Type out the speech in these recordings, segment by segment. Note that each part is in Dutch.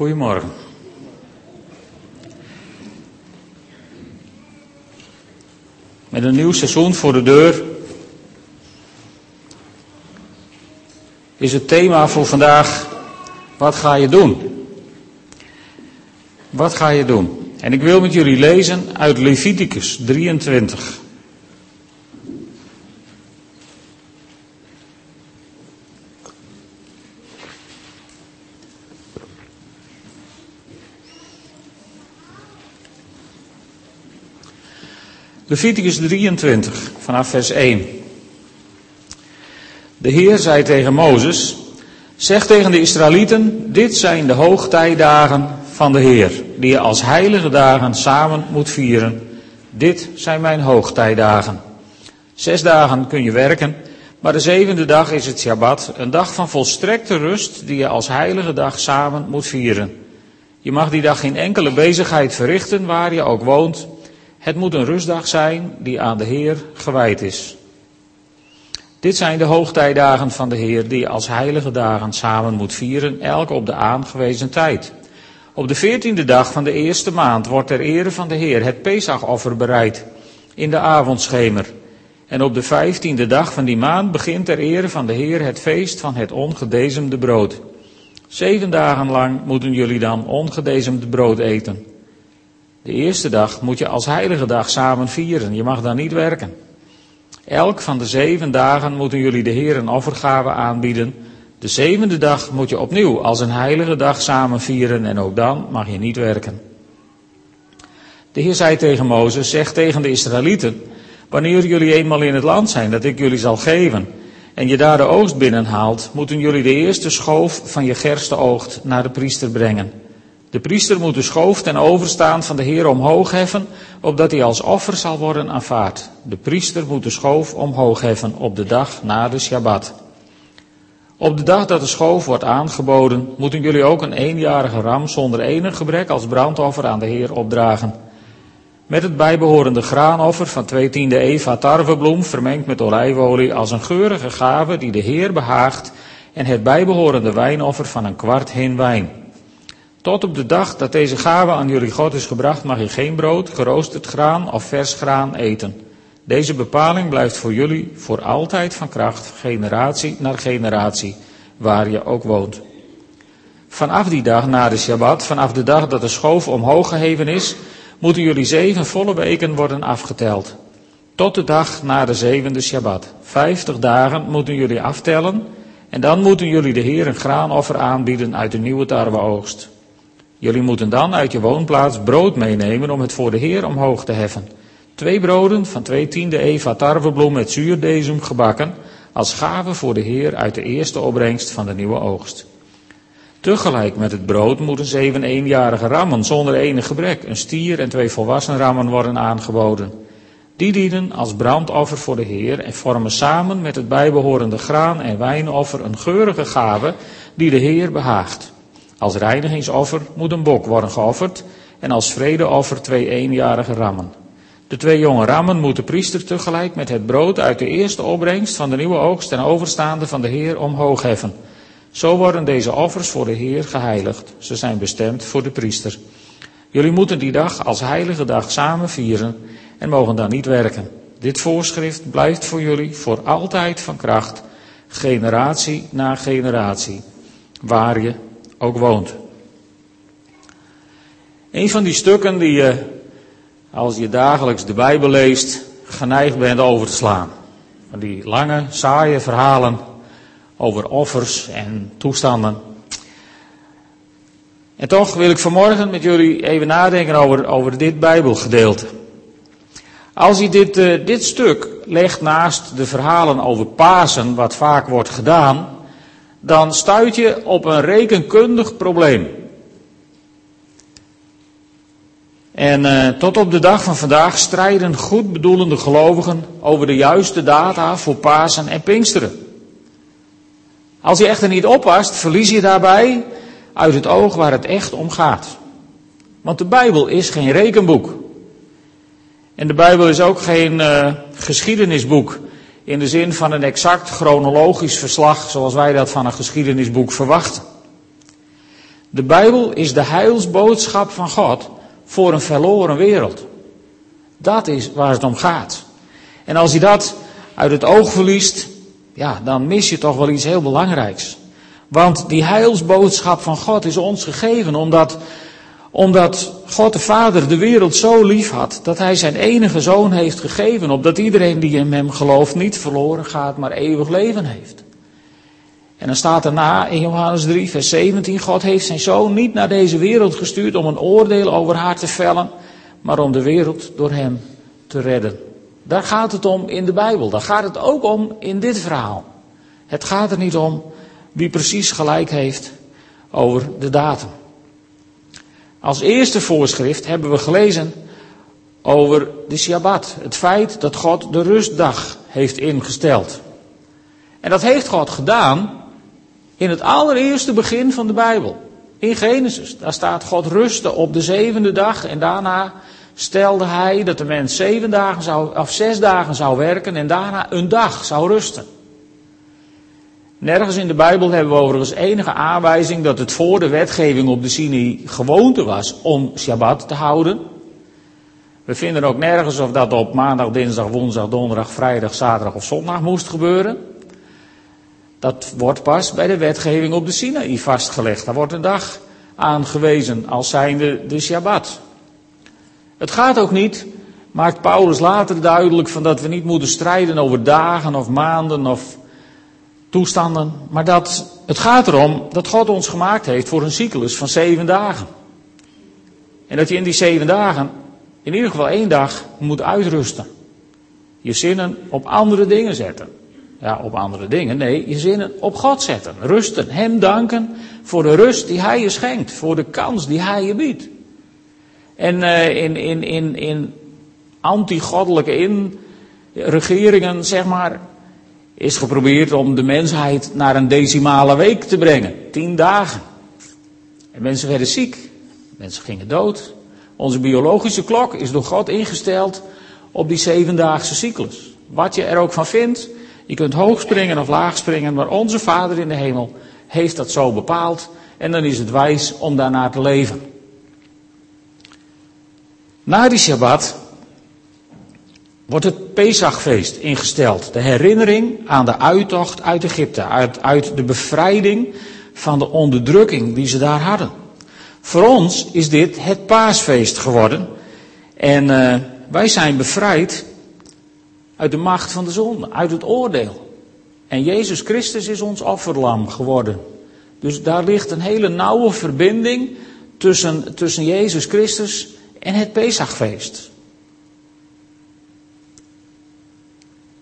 Goedemorgen. Met een nieuw seizoen voor de deur is het thema voor vandaag: wat ga je doen? Wat ga je doen? En ik wil met jullie lezen uit Leviticus 23. Leviticus 23, vanaf vers 1. De Heer zei tegen Mozes: Zeg tegen de Israëlieten: Dit zijn de hoogtijdagen van de Heer, die je als heilige dagen samen moet vieren. Dit zijn mijn hoogtijdagen. Zes dagen kun je werken, maar de zevende dag is het Shabbat, een dag van volstrekte rust die je als heilige dag samen moet vieren. Je mag die dag geen enkele bezigheid verrichten waar je ook woont. Het moet een rustdag zijn die aan de Heer gewijd is. Dit zijn de hoogtijdagen van de Heer die als heilige dagen samen moet vieren, elk op de aangewezen tijd. Op de veertiende dag van de eerste maand wordt ter ere van de Heer het Pesachoffer bereid in de avondschemer. En op de vijftiende dag van die maand begint ter ere van de Heer het feest van het ongedezemde brood. Zeven dagen lang moeten jullie dan ongedezemd brood eten. De eerste dag moet je als heilige dag samen vieren. Je mag dan niet werken. Elk van de zeven dagen moeten jullie de Heer een offergave aanbieden. De zevende dag moet je opnieuw als een heilige dag samen vieren en ook dan mag je niet werken. De Heer zei tegen Mozes, zeg tegen de Israëlieten, wanneer jullie eenmaal in het land zijn dat ik jullie zal geven, en je daar de oogst binnenhaalt, moeten jullie de eerste schoof van je gerste oogst naar de priester brengen. De priester moet de schoof ten overstaan van de Heer omhoog heffen, opdat hij als offer zal worden aanvaard. De priester moet de schoof omhoog heffen op de dag na de Shabbat. Op de dag dat de schoof wordt aangeboden, moeten jullie ook een eenjarige ram zonder enig gebrek als brandoffer aan de Heer opdragen. Met het bijbehorende graanoffer van twee tiende eva tarwebloem, vermengd met olijfolie, als een geurige gave die de Heer behaagt, en het bijbehorende wijnoffer van een kwart hin wijn. Tot op de dag dat deze gave aan jullie God is gebracht, mag je geen brood, geroosterd graan of vers graan eten. Deze bepaling blijft voor jullie voor altijd van kracht, generatie naar generatie, waar je ook woont. Vanaf die dag na de Shabbat, vanaf de dag dat de schoof omhoog geheven is, moeten jullie zeven volle weken worden afgeteld. Tot de dag na de zevende Shabbat. Vijftig dagen moeten jullie aftellen en dan moeten jullie de Heer een graanoffer aanbieden uit de nieuwe tarweoogst. Jullie moeten dan uit je woonplaats brood meenemen om het voor de Heer omhoog te heffen. Twee broden van twee tiende eva tarwebloem met zuurdezem gebakken, als gave voor de Heer uit de eerste opbrengst van de nieuwe oogst. Tegelijk met het brood moeten zeven eenjarige rammen zonder enig gebrek, een stier en twee volwassen rammen worden aangeboden. Die dienen als brandoffer voor de Heer en vormen samen met het bijbehorende graan- en wijnoffer een geurige gave die de Heer behaagt. Als reinigingsoffer moet een bok worden geofferd en als vredeoffer twee eenjarige rammen. De twee jonge rammen moet de priester tegelijk met het brood uit de eerste opbrengst van de nieuwe oogst ten overstaande van de Heer omhoog heffen. Zo worden deze offers voor de Heer geheiligd. Ze zijn bestemd voor de priester. Jullie moeten die dag als heilige dag samen vieren en mogen dan niet werken. Dit voorschrift blijft voor jullie voor altijd van kracht, generatie na generatie, waar je ook woont. Een van die stukken die je, als je dagelijks de Bijbel leest, geneigd bent over te slaan. Van die lange, saaie verhalen over offers en toestanden. En toch wil ik vanmorgen met jullie even nadenken over, over dit Bijbelgedeelte. Als je dit, uh, dit stuk legt naast de verhalen over Pasen, wat vaak wordt gedaan, dan stuit je op een rekenkundig probleem. En uh, tot op de dag van vandaag strijden goedbedoelende gelovigen over de juiste data voor Pasen en Pinksteren. Als je echter niet oppast, verlies je daarbij uit het oog waar het echt om gaat. Want de Bijbel is geen rekenboek. En de Bijbel is ook geen uh, geschiedenisboek in de zin van een exact chronologisch verslag zoals wij dat van een geschiedenisboek verwachten. De Bijbel is de heilsboodschap van God voor een verloren wereld. Dat is waar het om gaat. En als je dat uit het oog verliest, ja, dan mis je toch wel iets heel belangrijks. Want die heilsboodschap van God is ons gegeven omdat, omdat God de Vader de wereld zo lief had dat hij zijn enige zoon heeft gegeven, opdat iedereen die in hem gelooft niet verloren gaat, maar eeuwig leven heeft. En dan staat erna in Johannes 3, vers 17, God heeft zijn zoon niet naar deze wereld gestuurd om een oordeel over haar te vellen, maar om de wereld door hem te redden. Daar gaat het om in de Bijbel. Daar gaat het ook om in dit verhaal. Het gaat er niet om wie precies gelijk heeft over de datum. Als eerste voorschrift hebben we gelezen over de Shabbat. Het feit dat God de rustdag heeft ingesteld. En dat heeft God gedaan in het allereerste begin van de Bijbel. In Genesis. Daar staat God rustte op de zevende dag en daarna stelde hij dat de mens zeven dagen zou, of zes dagen zou werken en daarna een dag zou rusten. Nergens in de Bijbel hebben we overigens enige aanwijzing dat het voor de wetgeving op de Sinai gewoonte was om Shabbat te houden. We vinden ook nergens of dat op maandag, dinsdag, woensdag, donderdag, vrijdag, zaterdag of zondag moest gebeuren. Dat wordt pas bij de wetgeving op de Sinaï vastgelegd. Daar wordt een dag aangewezen als zijnde de Shabbat. Het gaat ook niet, maakt Paulus later duidelijk, van dat we niet moeten strijden over dagen of maanden of toestanden. Maar dat het gaat erom dat God ons gemaakt heeft voor een cyclus van zeven dagen. En dat je in die zeven dagen in ieder geval één dag moet uitrusten. Je zinnen op andere dingen zetten. Ja, op andere dingen. Nee, je zinnen op God zetten. Rusten. Hem danken voor de rust die Hij je schenkt. Voor de kans die Hij je biedt. En uh, in, in, in, in anti-goddelijke in regeringen, zeg maar, is geprobeerd om de mensheid naar een decimale week te brengen. Tien dagen. En mensen werden ziek. Mensen gingen dood. Onze biologische klok is door God ingesteld op die zevendaagse cyclus. Wat je er ook van vindt, je kunt hoog springen of laag springen, maar onze Vader in de hemel heeft dat zo bepaald. En dan is het wijs om daarnaar te leven. Na die Shabbat wordt het Pesachfeest ingesteld. De herinnering aan de uittocht uit Egypte, uit, de bevrijding van de onderdrukking die ze daar hadden. Voor ons is dit het paasfeest geworden. En uh, wij zijn bevrijd uit de macht van de zonde, uit het oordeel. En Jezus Christus is ons offerlam geworden. Dus daar ligt een hele nauwe verbinding tussen, tussen Jezus Christus en het Pesachfeest.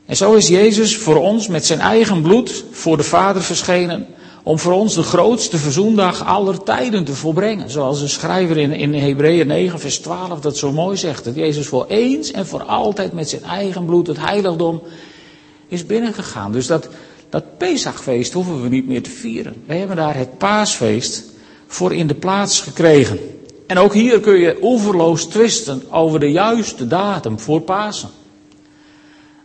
En zo is Jezus voor ons met zijn eigen bloed voor de Vader verschenen om voor ons de grootste verzoendag aller tijden te volbrengen. Zoals de schrijver in, in Hebreeën 9 vers 12 dat zo mooi zegt. Dat Jezus voor eens en voor altijd met zijn eigen bloed het heiligdom is binnengegaan. Dus dat, dat Pesachfeest hoeven we niet meer te vieren. We hebben daar het paasfeest voor in de plaats gekregen. En ook hier kun je oeverloos twisten over de juiste datum voor Pasen.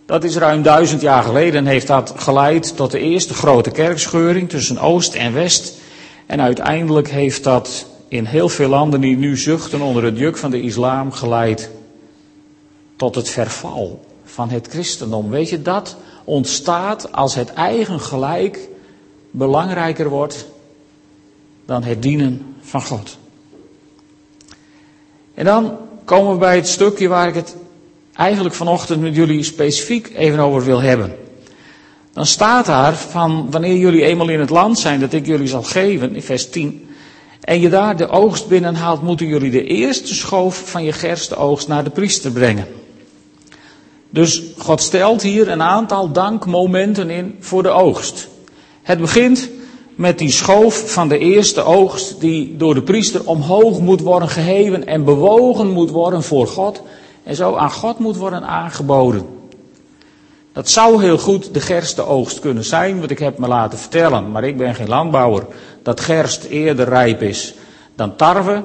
Dat is ruim duizend jaar geleden en heeft dat geleid tot de eerste grote kerkscheuring tussen Oost en West. En uiteindelijk heeft dat in heel veel landen die nu zuchten onder het juk van de islam geleid tot het verval van het christendom. Weet je, dat ontstaat als het eigen gelijk belangrijker wordt dan het dienen van God. En dan komen we bij het stukje waar ik het eigenlijk vanochtend met jullie specifiek even over wil hebben. Dan staat daar van wanneer jullie eenmaal in het land zijn dat ik jullie zal geven, in vers 10. En je daar de oogst binnenhaalt, moeten jullie de eerste schoof van je gerstenoogst naar de priester brengen. Dus God stelt hier een aantal dankmomenten in voor de oogst. Het begint met die schoof van de eerste oogst die door de priester omhoog moet worden geheven en bewogen moet worden voor God en zo aan God moet worden aangeboden. Dat zou heel goed de gerstenoogst kunnen zijn, wat ik heb me laten vertellen, maar ik ben geen landbouwer, dat gerst eerder rijp is dan tarwe.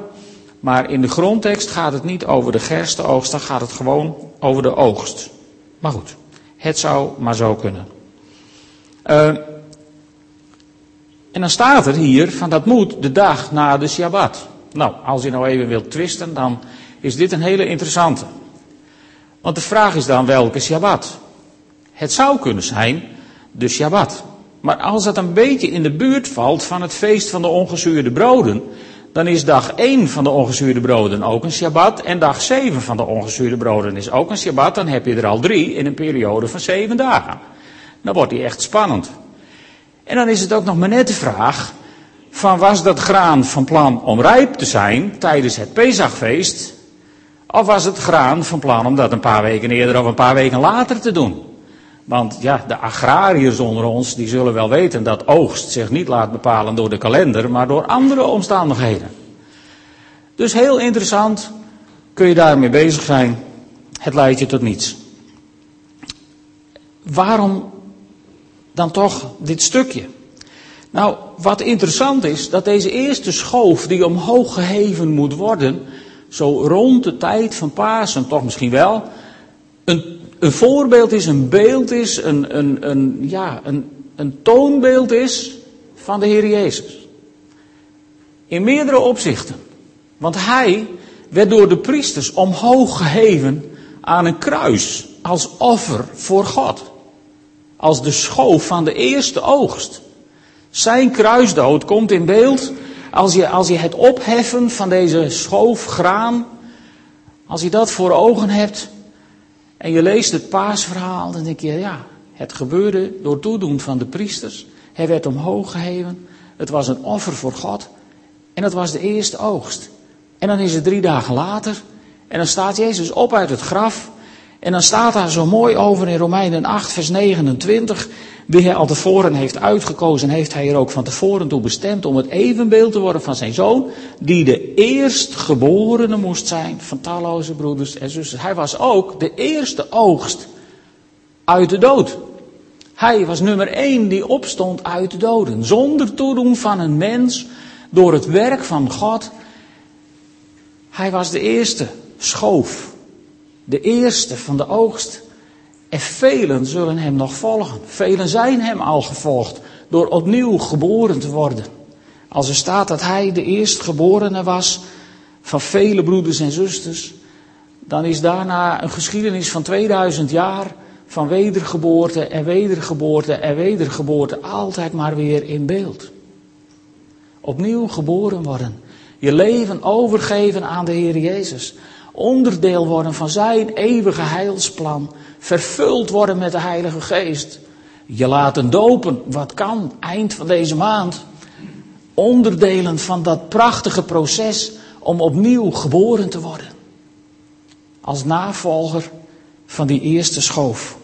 Maar in de grondtekst gaat het niet over de gerstenoogst, dan gaat het gewoon over de oogst. Maar goed, het zou maar zo kunnen. Uh, En dan staat er hier van dat moet de dag na de Shabbat. Nou, als je nou even wilt twisten, dan is dit een hele interessante. Want de vraag is dan welke Shabbat? Het zou kunnen zijn de Shabbat. Maar als dat een beetje in de buurt valt van het feest van de ongezuurde broden, dan is dag 1 van de ongezuurde broden ook een Shabbat en dag 7 van de ongezuurde broden is ook een Shabbat. Dan heb je er al drie in een periode van zeven dagen. Dan wordt die echt spannend. En dan is het ook nog maar net de vraag van was dat graan van plan om rijp te zijn tijdens het Pesachfeest? Of was het graan van plan om dat een paar weken eerder of een paar weken later te doen? Want ja, de agrariërs onder ons, die zullen wel weten dat oogst zich niet laat bepalen door de kalender, maar door andere omstandigheden. Dus heel interessant, kun je daarmee bezig zijn. Het leidt je tot niets. Waarom dan toch dit stukje? Nou, wat interessant is, dat deze eerste schoof die omhoog geheven moet worden, zo rond de tijd van Pasen toch misschien wel, een een voorbeeld is, een beeld is, een, een, een, ja, een, een toonbeeld is van de Heer Jezus. In meerdere opzichten. Want hij werd door de priesters omhoog geheven aan een kruis als offer voor God. Als de schoof van de eerste oogst. Zijn kruisdood komt in beeld als je, als je het opheffen van deze schoof graan, als je dat voor ogen hebt, en je leest het paasverhaal, dan denk je, ja, het gebeurde door toedoen van de priesters. Hij werd omhoog geheven. Het was een offer voor God. En het was de eerste oogst. En dan is het drie dagen later. En dan staat Jezus op uit het graf. En dan staat daar zo mooi over in Romeinen 8, vers 29. Wie hij al tevoren heeft uitgekozen, heeft hij er ook van tevoren toe bestemd om het evenbeeld te worden van zijn zoon, die de eerstgeborene moest zijn van talloze broeders en zusters. Hij was ook de eerste oogst uit de dood. Hij was nummer één die opstond uit de doden, zonder toedoen van een mens, door het werk van God. Hij was de eerste schoof, de eerste van de oogst. En velen zullen hem nog volgen. Velen zijn hem al gevolgd door opnieuw geboren te worden. Als er staat dat hij de eerstgeborene was van vele broeders en zusters, dan is daarna een geschiedenis van 2000 jaar van wedergeboorte en wedergeboorte en wedergeboorte altijd maar weer in beeld. Opnieuw geboren worden. Je leven overgeven aan de Heer Jezus. Onderdeel worden van zijn eeuwige heilsplan vervuld worden met de Heilige Geest. Je laten dopen, wat kan, eind van deze maand. Onderdelen van dat prachtige proces om opnieuw geboren te worden. Als navolger van die eerste schoof.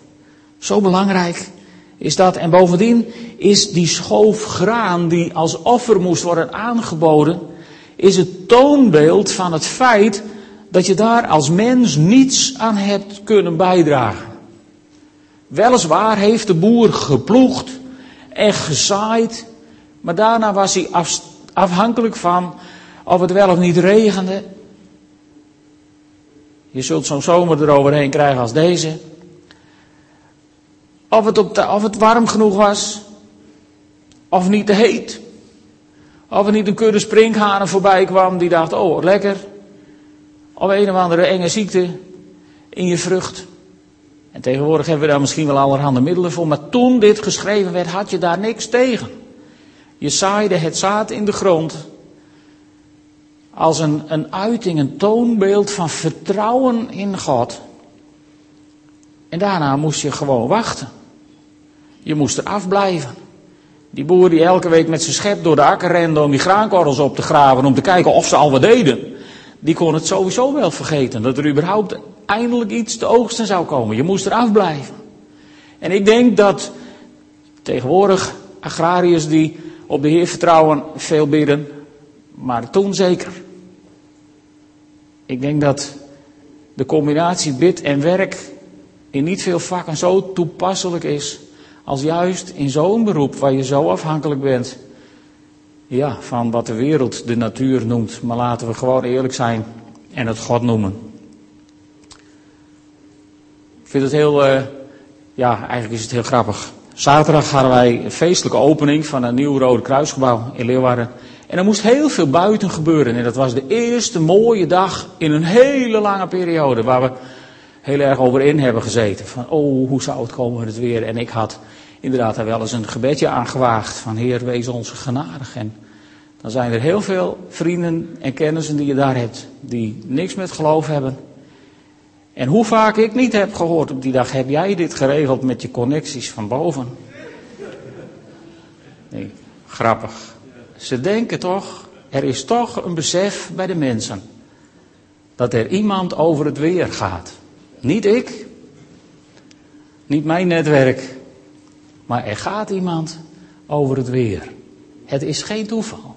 Zo belangrijk is dat. En bovendien is die schoof graan die als offer moest worden aangeboden, is het toonbeeld van het feit dat je daar als mens niets aan hebt kunnen bijdragen. Weliswaar heeft de boer geploegd en gezaaid, maar daarna was hij afhankelijk van of het wel of niet regende. Je zult zo'n zomer eroverheen krijgen als deze. Of het, op de, of het warm genoeg was, of niet te heet. Of er niet een kudde sprinkhanen voorbij kwam die dacht, oh lekker. Of een of andere enge ziekte in je vrucht. En tegenwoordig hebben we daar misschien wel allerhande middelen voor. Maar toen dit geschreven werd, had je daar niks tegen. Je zaaide het zaad in de grond. Als een, een uiting, een toonbeeld van vertrouwen in God. En daarna moest je gewoon wachten. Je moest er afblijven. Die boer die elke week met zijn schep door de akker rende om die graankorrels op te graven, om te kijken of ze al wat deden die kon het sowieso wel vergeten. Dat er überhaupt eindelijk iets te oogsten zou komen. Je moest eraf blijven. En ik denk dat tegenwoordig agrariërs die op de Heer vertrouwen veel bidden. Maar toen zeker. Ik denk dat de combinatie bid en werk in niet veel vakken zo toepasselijk is. Als juist in zo'n beroep waar je zo afhankelijk bent ja, van wat de wereld de natuur noemt. Maar laten we gewoon eerlijk zijn en het God noemen. Ik vind het heel, uh, ja, eigenlijk is het heel grappig. Zaterdag hadden wij een feestelijke opening van een nieuw Rode Kruisgebouw in Leeuwarden. En er moest heel veel buiten gebeuren. En dat was de eerste mooie dag in een hele lange periode waar we heel erg over in hebben gezeten. Van, oh, hoe zou het komen met het weer? En ik had inderdaad daar wel eens een gebedje aangewaagd van Heer, wees ons genadig. En dan zijn er heel veel vrienden en kennissen die je daar hebt, die niks met geloof hebben. En hoe vaak ik niet heb gehoord op die dag, heb jij dit geregeld met je connecties van boven? Nee, grappig. Ze denken toch, er is toch een besef bij de mensen dat er iemand over het weer gaat. Niet ik, niet mijn netwerk, maar er gaat iemand over het weer. Het is geen toeval.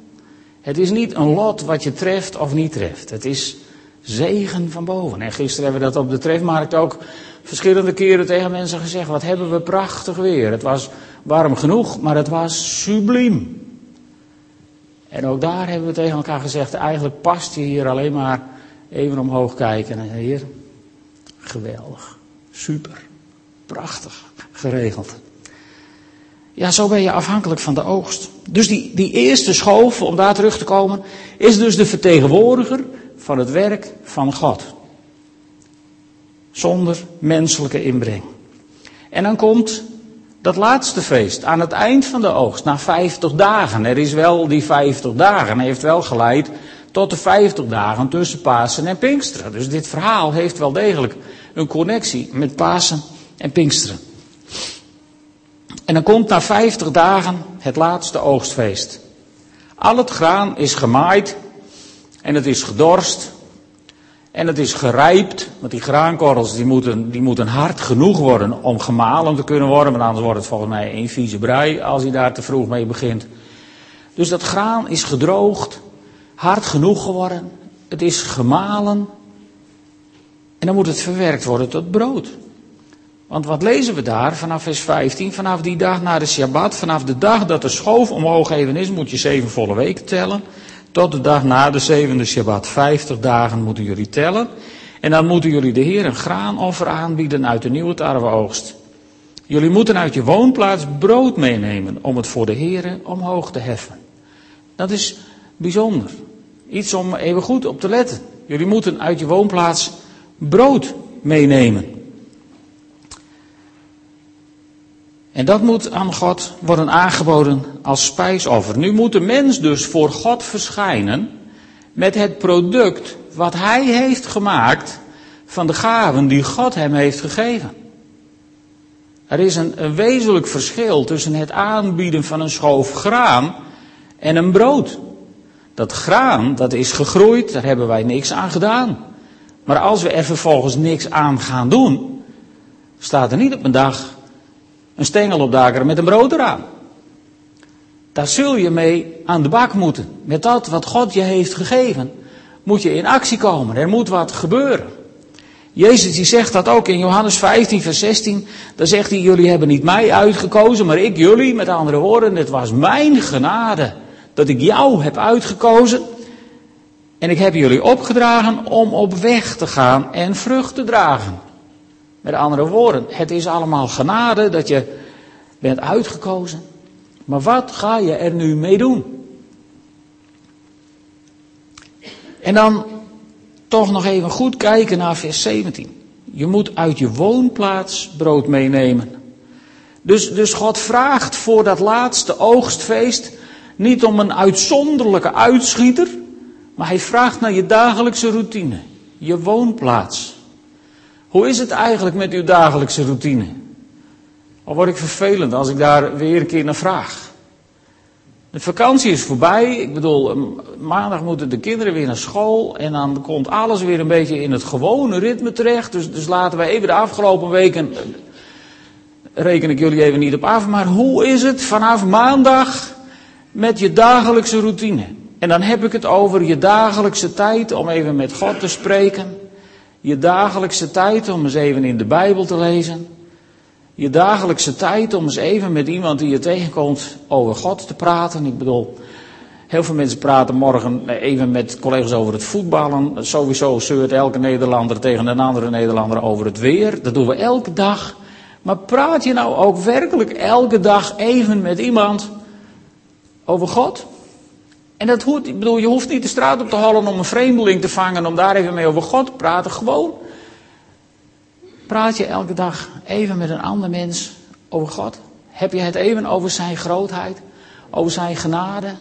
Het is niet een lot wat je treft of niet treft. Het is zegen van boven. En gisteren hebben we dat op de trefmarkt ook verschillende keren tegen mensen gezegd. Wat hebben we prachtig weer. Het was warm genoeg, maar het was subliem. En ook daar hebben we tegen elkaar gezegd, eigenlijk past je hier alleen maar even omhoog kijken. En hier, geweldig, super, prachtig, geregeld. Ja, zo ben je afhankelijk van de oogst. Dus die, die eerste schoof, om daar terug te komen, is dus de vertegenwoordiger van het werk van God. Zonder menselijke inbreng. En dan komt dat laatste feest aan het eind van de oogst, na 50 dagen. Er is wel die 50 dagen, heeft wel geleid tot de 50 dagen tussen Pasen en Pinksteren. Dus dit verhaal heeft wel degelijk een connectie met Pasen en Pinksteren. En dan komt na 50 dagen het laatste oogstfeest. Al het graan is gemaaid en het is gedorst en het is gerijpt, want die graankorrels die moeten, die moeten hard genoeg worden om gemalen te kunnen worden, want anders wordt het volgens mij een vieze brei als hij daar te vroeg mee begint. Dus dat graan is gedroogd, hard genoeg geworden, het is gemalen en dan moet het verwerkt worden tot brood. Want wat lezen we daar vanaf vers 15? Vanaf die dag na de Shabbat, vanaf de dag dat de schoof omhoog even is, moet je zeven volle weken tellen. Tot de dag na de zevende Shabbat, vijftig dagen moeten jullie tellen. En dan moeten jullie de Heer een graanoffer aanbieden uit de nieuwe tarweoogst. Jullie moeten uit je woonplaats brood meenemen om het voor de Heer omhoog te heffen. Dat is bijzonder. Iets om even goed op te letten. Jullie moeten uit je woonplaats brood meenemen. En dat moet aan God worden aangeboden als spijsoffer. Nu moet de mens dus voor God verschijnen met het product wat hij heeft gemaakt van de gaven die God hem heeft gegeven. Er is een, wezenlijk verschil tussen het aanbieden van een schoof graan en een brood. Dat graan, dat is gegroeid, daar hebben wij niks aan gedaan. Maar als we er vervolgens niks aan gaan doen, staat er niet op een dag een stengel opdakeren met een brood eraan. Daar zul je mee aan de bak moeten. Met dat wat God je heeft gegeven, moet je in actie komen. Er moet wat gebeuren. Jezus die zegt dat ook in Johannes 15, vers 16. Daar zegt hij, jullie hebben niet mij uitgekozen, maar ik jullie. Met andere woorden, het was mijn genade dat ik jou heb uitgekozen. En ik heb jullie opgedragen om op weg te gaan en vrucht te dragen. Met andere woorden, het is allemaal genade dat je bent uitgekozen. Maar wat ga je er nu mee doen? En dan toch nog even goed kijken naar vers 17. Je moet uit je woonplaats brood meenemen. Dus, dus God vraagt voor dat laatste oogstfeest niet om een uitzonderlijke uitschieter, maar hij vraagt naar je dagelijkse routine, je woonplaats. Hoe is het eigenlijk met uw dagelijkse routine? Of word ik vervelend als ik daar weer een keer naar vraag? De vakantie is voorbij. Ik bedoel, maandag moeten de kinderen weer naar school. En dan komt alles weer een beetje in het gewone ritme terecht. Dus, dus laten we even de afgelopen weken. Eh, reken ik jullie even niet op af. Maar hoe is het vanaf maandag met je dagelijkse routine? En dan heb ik het over je dagelijkse tijd om even met God te spreken je dagelijkse tijd om eens even in de Bijbel te lezen. Je dagelijkse tijd om eens even met iemand die je tegenkomt over God te praten. Ik bedoel, heel veel mensen praten morgen even met collega's over het voetballen. Sowieso zeurt elke Nederlander tegen een andere Nederlander over het weer. Dat doen we elke dag. Maar praat je nou ook werkelijk elke dag even met iemand over God? En dat hoeft, ik bedoel, je hoeft niet de straat op te halen om een vreemdeling te vangen, om daar even mee over God te praten. Gewoon praat je elke dag even met een ander mens over God. Heb je het even over zijn grootheid, over zijn genade?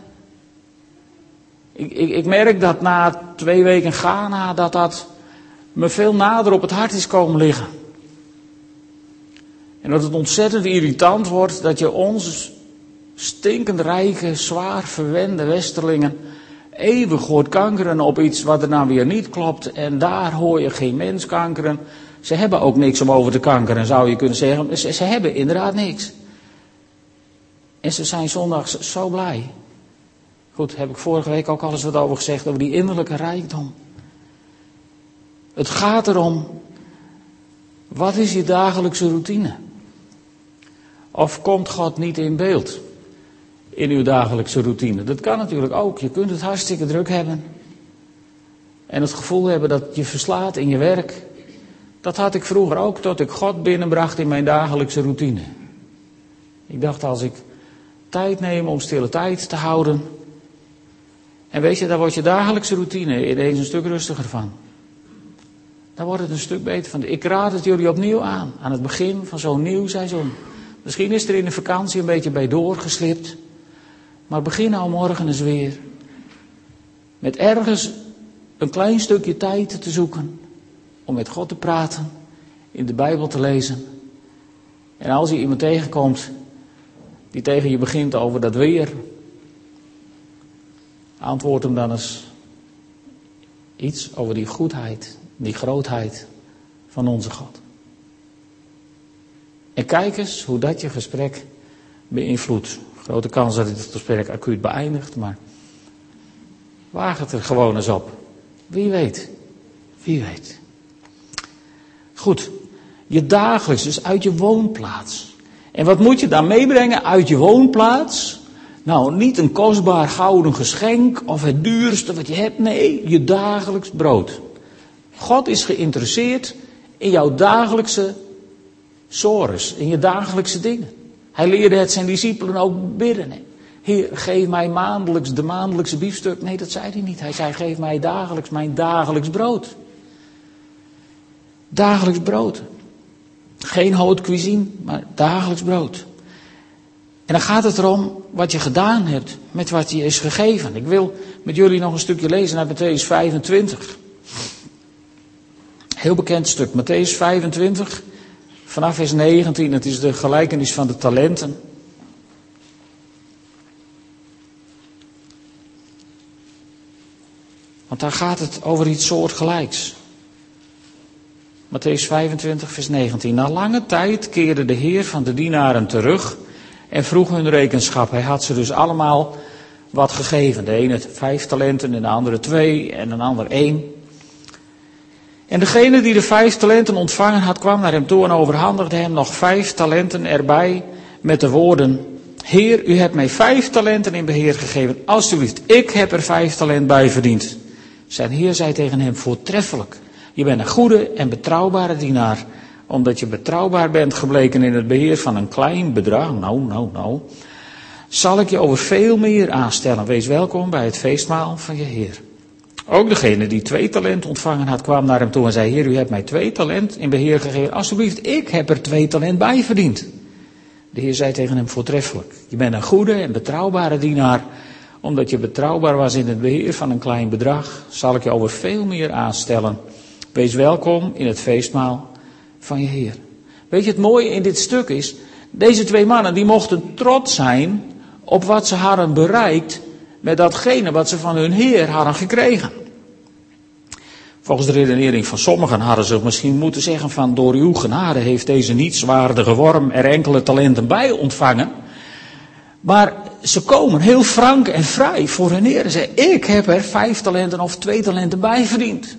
Ik, ik, ik merk dat na twee weken Ghana, dat dat me veel nader op het hart is komen liggen. En dat het ontzettend irritant wordt dat je ons stinkend rijke, zwaar verwende westerlingen eeuwig hoort kankeren op iets wat er nou weer niet klopt. En daar hoor je geen mens kankeren. Ze hebben ook niks om over te kankeren, zou je kunnen zeggen. Ze, ze hebben inderdaad niks. En ze zijn zondags zo blij. Goed, heb ik vorige week ook al eens wat over gezegd, over die innerlijke rijkdom. Het gaat erom, wat is je dagelijkse routine? Of komt God niet in beeld in uw dagelijkse routine? Dat kan natuurlijk ook. Je kunt het hartstikke druk hebben. En het gevoel hebben dat je verslaat in je werk. Dat had ik vroeger ook, tot ik God binnenbracht in mijn dagelijkse routine. Ik dacht, als ik tijd neem om stille tijd te houden. En weet je, daar wordt je dagelijkse routine ineens een stuk rustiger van. Daar wordt het een stuk beter van. Ik raad het jullie opnieuw aan, aan het begin van zo'n nieuw seizoen. Misschien is er in de vakantie een beetje bij doorgeslipt. Maar begin nou morgen eens weer. Met ergens een klein stukje tijd te zoeken. Om met God te praten. In de Bijbel te lezen. En als je iemand tegenkomt die tegen je begint over dat weer. Antwoord hem dan eens iets over die goedheid, die grootheid van onze God. En kijk eens hoe dat je gesprek beïnvloedt. Grote kans dat het gesprek acuut beëindigt, maar waag het er gewoon eens op. Wie weet. Wie weet. Goed. Je dagelijks, dus uit je woonplaats. En wat moet je dan meebrengen uit je woonplaats? Nou, niet een kostbaar gouden geschenk of het duurste wat je hebt. Nee, je dagelijks brood. God is geïnteresseerd in jouw dagelijkse sores, in je dagelijkse dingen. Hij leerde het zijn discipelen ook bidden. Heer, geef mij maandelijks de maandelijkse biefstuk. Nee, dat zei hij niet. Hij zei, geef mij dagelijks mijn dagelijks brood. Dagelijks brood. Geen haute cuisine, maar dagelijks brood. En dan gaat het erom wat je gedaan hebt met wat je is gegeven. Ik wil met jullie nog een stukje lezen uit Matthäus 25. Heel bekend stuk, Matthäus 25, vanaf vers 19. Het is de gelijkenis van de talenten. Want daar gaat het over iets soortgelijks. Matthäus 25, vers 19. Na lange tijd keerde de Heer van de dienaren terug en vroeg hun rekenschap. Hij had ze dus allemaal wat gegeven. De ene vijf talenten en de andere twee en een ander één. En degene die de vijf talenten ontvangen had, kwam naar hem toe en overhandigde hem nog vijf talenten erbij met de woorden: Heer, u hebt mij vijf talenten in beheer gegeven. Alsjeblieft, ik heb er vijf talent bij verdiend. Zijn heer zei tegen hem: Voortreffelijk. Je bent een goede en betrouwbare dienaar. Omdat je betrouwbaar bent gebleken in het beheer van een klein bedrag. Nou, nou, nou. Zal ik je over veel meer aanstellen. Wees welkom bij het feestmaal van je Heer. Ook degene die twee talent ontvangen had, kwam naar hem toe en zei: Heer, u hebt mij twee talent in beheer gegeven. Alsjeblieft, ik heb er twee talent bij verdiend. De Heer zei tegen hem: Voortreffelijk. Je bent een goede en betrouwbare dienaar. Omdat je betrouwbaar was in het beheer van een klein bedrag, zal ik je over veel meer aanstellen. Wees welkom in het feestmaal van je Heer. Weet je, het mooie in dit stuk is, deze twee mannen die mochten trots zijn op wat ze hadden bereikt met datgene wat ze van hun Heer hadden gekregen. Volgens de redenering van sommigen hadden ze misschien moeten zeggen van door uw genade heeft deze nietswaardige worm er enkele talenten bij ontvangen. Maar ze komen heel frank en vrij voor hun Heer en zeggen ik heb er vijf talenten of twee talenten bij verdiend.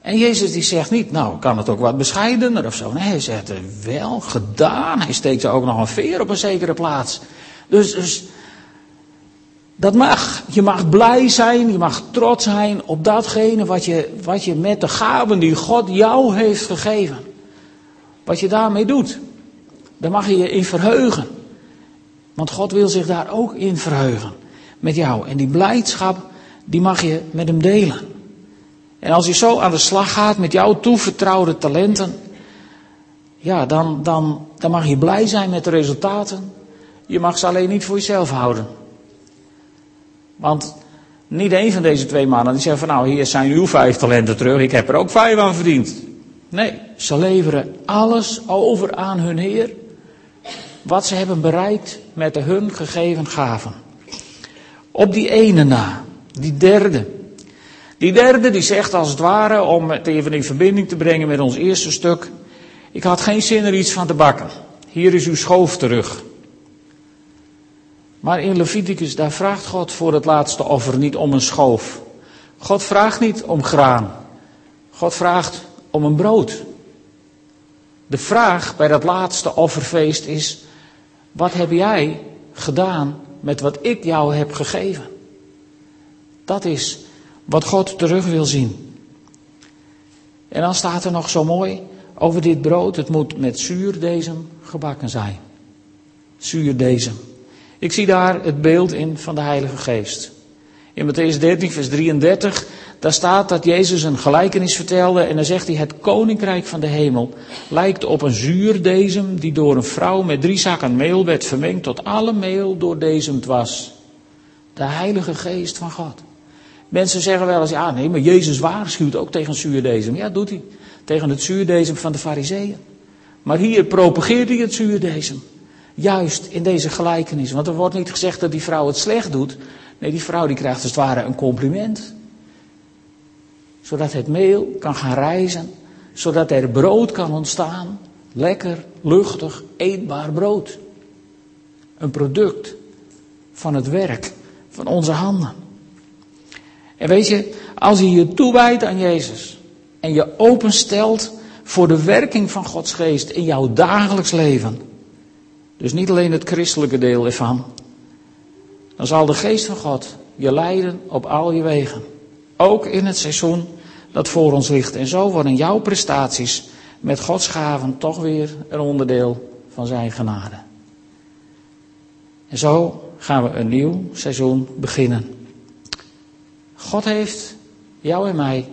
En Jezus die zegt niet, nou kan het ook wat bescheidener of zo. Nee, hij zegt wel gedaan. Hij steekt er ook nog een veer op een zekere plaats. Dus, dus dat mag. Je mag blij zijn, je mag trots zijn op datgene wat je, wat je met de gaven die God jou heeft gegeven. wat je daarmee doet. Daar mag je je in verheugen. Want God wil zich daar ook in verheugen. Met jou. En die blijdschap, die mag je met hem delen. En als je zo aan de slag gaat met jouw toevertrouwde talenten. Ja, dan, dan, dan mag je blij zijn met de resultaten. Je mag ze alleen niet voor jezelf houden. Want niet een van deze twee mannen die zeggen van nou hier zijn uw vijf talenten terug, ik heb er ook vijf aan verdiend. Nee, ze leveren alles over aan hun Heer. Wat ze hebben bereikt met de hun gegeven gaven. Op die ene na, die derde. Die derde die zegt als het ware, om het even in verbinding te brengen met ons eerste stuk. Ik had geen zin er iets van te bakken. Hier is uw schoof terug. Maar in Leviticus, daar vraagt God voor het laatste offer niet om een schoof. God vraagt niet om graan. God vraagt om een brood. De vraag bij dat laatste offerfeest is: wat heb jij gedaan met wat ik jou heb gegeven? Dat is wat God terug wil zien. En dan staat er nog zo mooi over dit brood: het moet met zuurdezem gebakken zijn. Zuurdezem. Ik zie daar het beeld in van de Heilige Geest. In Matthäus 13, vers 33, daar staat dat Jezus een gelijkenis vertelde en dan zegt hij, het koninkrijk van de hemel lijkt op een zuurdezem die door een vrouw met drie zakken meel werd vermengd tot alle meel doordezemd was. De Heilige Geest van God. Mensen zeggen wel eens, ja nee, maar Jezus waarschuwt ook tegen zuurdezem. Ja, doet hij. Tegen het zuurdezem van de fariseeën. Maar hier propageert hij het zuurdezem. Juist in deze gelijkenis. Want er wordt niet gezegd dat die vrouw het slecht doet. Nee, die vrouw die krijgt als het ware een compliment. Zodat het meel kan gaan rijzen. Zodat er brood kan ontstaan. Lekker, luchtig, eetbaar brood. Een product van het werk van onze handen. En weet je, als je je toewijdt aan Jezus. En je openstelt voor de werking van Gods geest in jouw dagelijks leven dus niet alleen het christelijke deel ervan. Dan zal de geest van God je leiden op al je wegen. Ook in het seizoen dat voor ons ligt. En zo worden jouw prestaties met Gods gaven toch weer een onderdeel van zijn genade. En zo gaan we een nieuw seizoen beginnen. God heeft jou en mij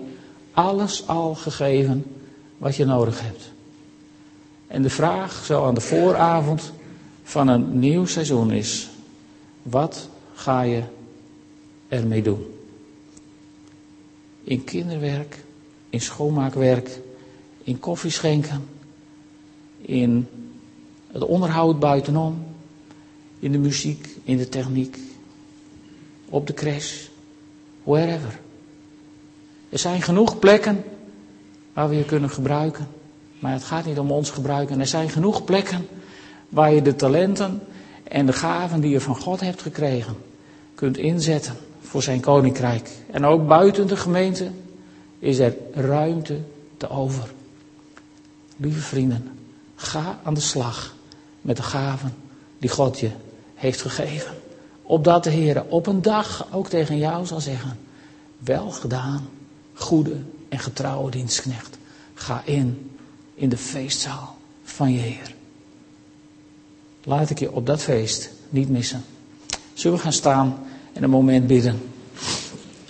alles al gegeven wat je nodig hebt. En de vraag zo aan de vooravond van een nieuw seizoen is: wat ga je ermee doen? In kinderwerk, in schoonmaakwerk, in koffieschenken, in het onderhoud buitenom, in de muziek, in de techniek, op de crash, wherever. Er zijn genoeg plekken waar we je kunnen gebruiken, maar het gaat niet om ons gebruiken. Er zijn genoeg plekken waar je de talenten en de gaven die je van God hebt gekregen kunt inzetten voor zijn koninkrijk. En ook buiten de gemeente is er ruimte te over. Lieve vrienden, ga aan de slag met de gaven die God je heeft gegeven. Opdat de Heer op een dag ook tegen jou zal zeggen: Wel gedaan, goede en getrouwe dienstknecht. Ga in, in de feestzaal van je Heer. Laat ik je op dat feest niet missen. Zullen we gaan staan en een moment bidden?